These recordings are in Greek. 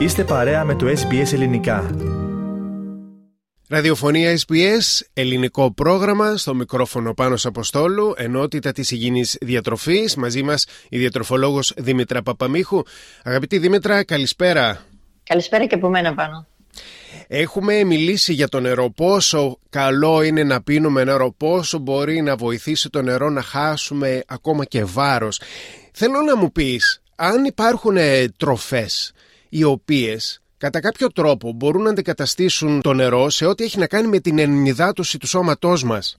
Είστε παρέα με το SBS Ελληνικά. Ραδιοφωνία SBS, ελληνικό πρόγραμμα, στο μικρόφωνο πάνω Αποστόλου, ενότητα της υγιεινής διατροφής, μαζί μας η διατροφολόγος Δήμητρα Παπαμίχου. Αγαπητή Δήμητρα, καλησπέρα. Καλησπέρα και από μένα πάνω. Έχουμε μιλήσει για το νερό, πόσο καλό είναι να πίνουμε νερό, πόσο μπορεί να βοηθήσει το νερό να χάσουμε ακόμα και βάρος. Θέλω να μου πεις, αν υπάρχουν τροφές οι οποίες κατά κάποιο τρόπο μπορούν να αντικαταστήσουν το νερό σε ό,τι έχει να κάνει με την ενυδάτωση του σώματός μας.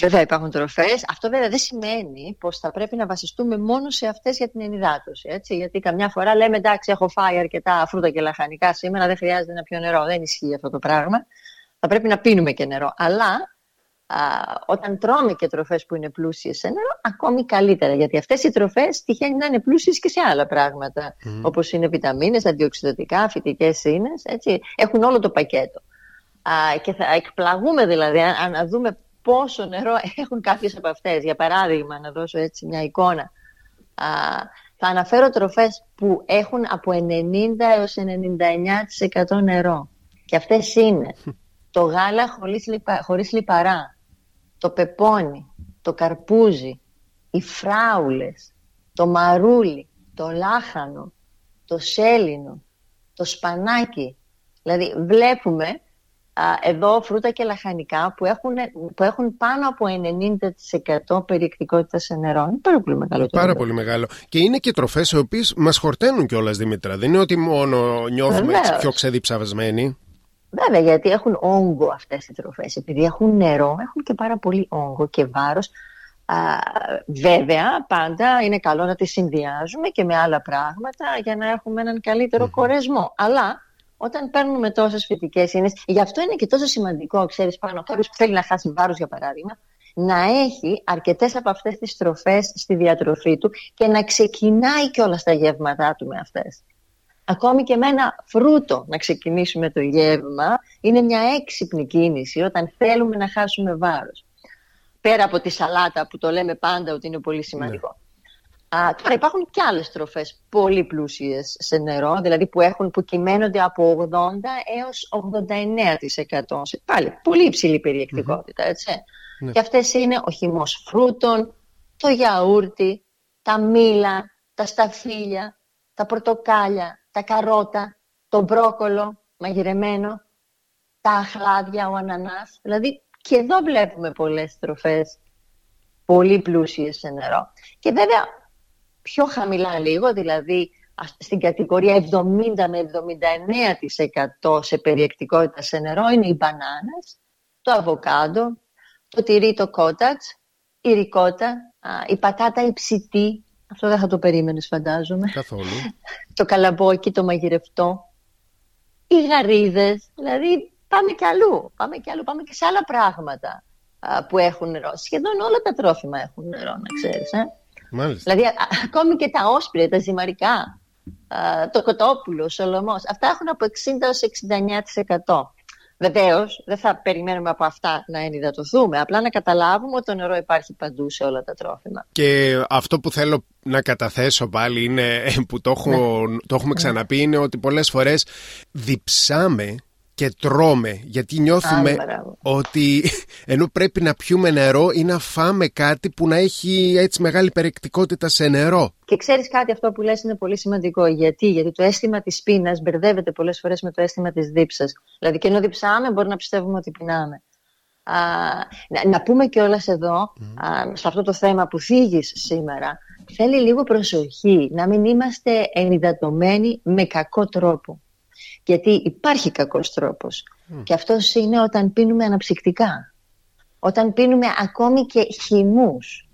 Βέβαια υπάρχουν τροφές. Αυτό βέβαια δεν σημαίνει πως θα πρέπει να βασιστούμε μόνο σε αυτές για την ενυδάτωση. Έτσι. Γιατί καμιά φορά λέμε εντάξει, έχω φάει αρκετά φρούτα και λαχανικά σήμερα, δεν χρειάζεται να πιω νερό. Δεν ισχύει αυτό το πράγμα. Θα πρέπει να πίνουμε και νερό. Αλλά α, όταν τρώμε και τροφές που είναι πλούσιες σε νερό, ακόμη καλύτερα. Γιατί αυτές οι τροφές τυχαίνει να είναι πλούσιες και σε άλλα πράγματα. Mm. Όπως είναι βιταμίνες, αντιοξυδοτικά, φυτικέ ίνες. Έχουν όλο το πακέτο. Α, και θα εκπλαγούμε δηλαδή αν, αν δούμε πόσο νερό έχουν κάποιες από αυτές. Για παράδειγμα, να δώσω έτσι μια εικόνα. Α, θα αναφέρω τροφές που έχουν από 90 έως 99% νερό. Και αυτές είναι το γάλα χωρίς, λιπα, χωρίς λιπαρά, το πεπόνι, το καρπούζι, οι φράουλες, το μαρούλι, το λάχανο, το σέλινο, το σπανάκι. Δηλαδή βλέπουμε εδώ φρούτα και λαχανικά που έχουν, που έχουν πάνω από 90% περιεκτικότητας σε νερό. Είναι πάρα πολύ μεγάλο το Πάρα πολύ μεγάλο. Και είναι και τροφές οι οποίες μας χορταίνουν κιόλας, Δημήτρα. Δεν είναι ότι μόνο νιώθουμε έτσι πιο ξεδιψαβασμένοι. Βέβαια, γιατί έχουν όγκο αυτές οι τροφές. Επειδή έχουν νερό, έχουν και πάρα πολύ όγκο και βάρος. βέβαια, πάντα είναι καλό να τις συνδυάζουμε και με άλλα πράγματα για να έχουμε έναν καλύτερο κορεσμό. Αλλά όταν παίρνουμε τόσες φυτικές ίνε, γι' αυτό είναι και τόσο σημαντικό, ξέρεις, πάνω κάποιο που θέλει να χάσει βάρος, για παράδειγμα, να έχει αρκετές από αυτές τις τροφές στη διατροφή του και να ξεκινάει και όλα τα γεύματά του με αυτές. Ακόμη και με ένα φρούτο να ξεκινήσουμε το γεύμα είναι μια έξυπνη κίνηση όταν θέλουμε να χάσουμε βάρος. Πέρα από τη σαλάτα που το λέμε πάντα ότι είναι πολύ σημαντικό. Ναι. Α, τώρα υπάρχουν και άλλες τροφές πολύ πλούσιες σε νερό, δηλαδή που, έχουν, που κυμαίνονται από 80 έως 89%. Πάλι πολύ υψηλή περιεκτικότητα, έτσι. Ναι. Και αυτές είναι ο χυμός φρούτων, το γιαούρτι, τα μήλα, τα σταφύλια, τα πορτοκάλια, τα καρότα, το μπρόκολο μαγειρεμένο, τα αχλάδια, ο ανανάς. Δηλαδή και εδώ βλέπουμε πολλές τροφές πολύ πλούσιες σε νερό. Και βέβαια πιο χαμηλά λίγο, δηλαδή στην κατηγορία 70 με 79% σε περιεκτικότητα σε νερό είναι οι μπανάνες, το αβοκάντο, το τυρί το κότατς, η ρικότα, η πατάτα υψητή, αυτό δεν θα το περίμενες φαντάζομαι. Καθόλου. το καλαμπόκι, το μαγειρευτό, οι γαρίδες, δηλαδή πάμε και αλλού, πάμε και αλλού, πάμε και σε άλλα πράγματα που έχουν νερό. Σχεδόν όλα τα τρόφιμα έχουν νερό, να ξέρεις. Ε; Μάλιστα. Δηλαδή, ακόμη και τα όσπρια, τα ζυμαρικά, το κοτόπουλο, ο σολομός, αυτά έχουν από 60 69%. Βεβαίως, δεν θα περιμένουμε από αυτά να ενυδατωθούμε. Απλά να καταλάβουμε ότι το νερό υπάρχει παντού σε όλα τα τρόφιμα. Και αυτό που θέλω να καταθέσω πάλι είναι που το, έχω, ναι. το έχουμε ξαναπεί είναι ότι πολλές φορές διψάμε και τρώμε γιατί νιώθουμε ότι ενώ πρέπει να πιούμε νερό ή να φάμε κάτι που να έχει έτσι μεγάλη περιεκτικότητα σε νερό. Και ξέρεις κάτι αυτό που λες είναι πολύ σημαντικό. Γιατί, γιατί το αίσθημα της πείνας μπερδεύεται πολλές φορές με το αίσθημα της δίψας. Δηλαδή και ενώ διψάμε μπορεί να πιστεύουμε ότι πεινάμε. Α, να, να πούμε κιόλας εδώ, α, σε αυτό το θέμα που θίγεις σήμερα, θέλει λίγο προσοχή, να μην είμαστε ενυδατωμένοι με κακό τρόπο. Γιατί υπάρχει κακός τρόπος. Και αυτός είναι όταν πίνουμε αναψυκτικά. Όταν πίνουμε ακόμη και χυμούς.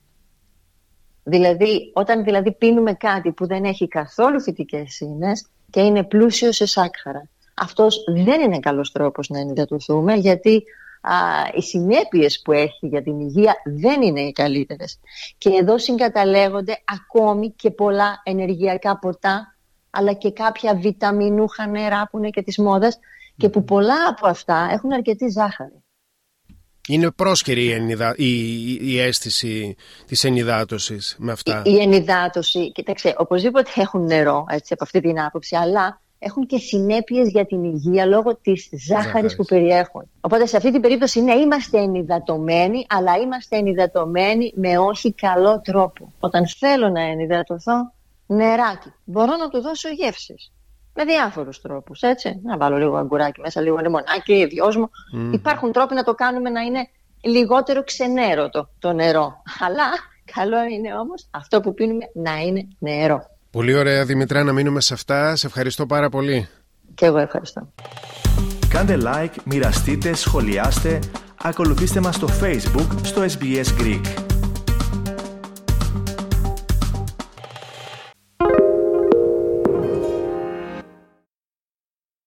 Δηλαδή, όταν δηλαδή πίνουμε κάτι που δεν έχει καθόλου φυτικές ίνες και είναι πλούσιο σε σάκχαρα. Αυτός δεν είναι καλός τρόπος να ενυδατωθούμε γιατί α, οι συνέπειες που έχει για την υγεία δεν είναι οι καλύτερες. Και εδώ συγκαταλέγονται ακόμη και πολλά ενεργειακά ποτά αλλά και κάποια βιταμινούχα νερά που είναι και της μόδας και που πολλά από αυτά έχουν αρκετή ζάχαρη. Είναι πρόσχερη η, ενυδα... η, η αίσθηση της ενυδάτωσης με αυτά. Η, η ενυδάτωση, κοίταξε, οπωσδήποτε έχουν νερό έτσι, από αυτή την άποψη, αλλά έχουν και συνέπειες για την υγεία λόγω της ζάχαρης που περιέχουν. Οπότε σε αυτή την περίπτωση ναι, είμαστε ενυδατωμένοι, αλλά είμαστε ενυδατωμένοι με όχι καλό τρόπο. Όταν θέλω να ενυδατωθώ, νεράκι. Μπορώ να του δώσω γεύσεις. Με διάφορους τρόπους, έτσι. Να βάλω λίγο αγκουράκι μέσα, λίγο λεμονάκι, δυόσμο. Mm. Υπάρχουν τρόποι να το κάνουμε να είναι λιγότερο ξενέρωτο το νερό. Αλλά καλό είναι όμως αυτό που πίνουμε να είναι νερό. Πολύ ωραία Δημητρά να μείνουμε σε αυτά. Σε ευχαριστώ πάρα πολύ. Και εγώ ευχαριστώ. Κάντε like, μοιραστείτε, σχολιάστε, ακολουθήστε μας στο Facebook, στο SBS Greek.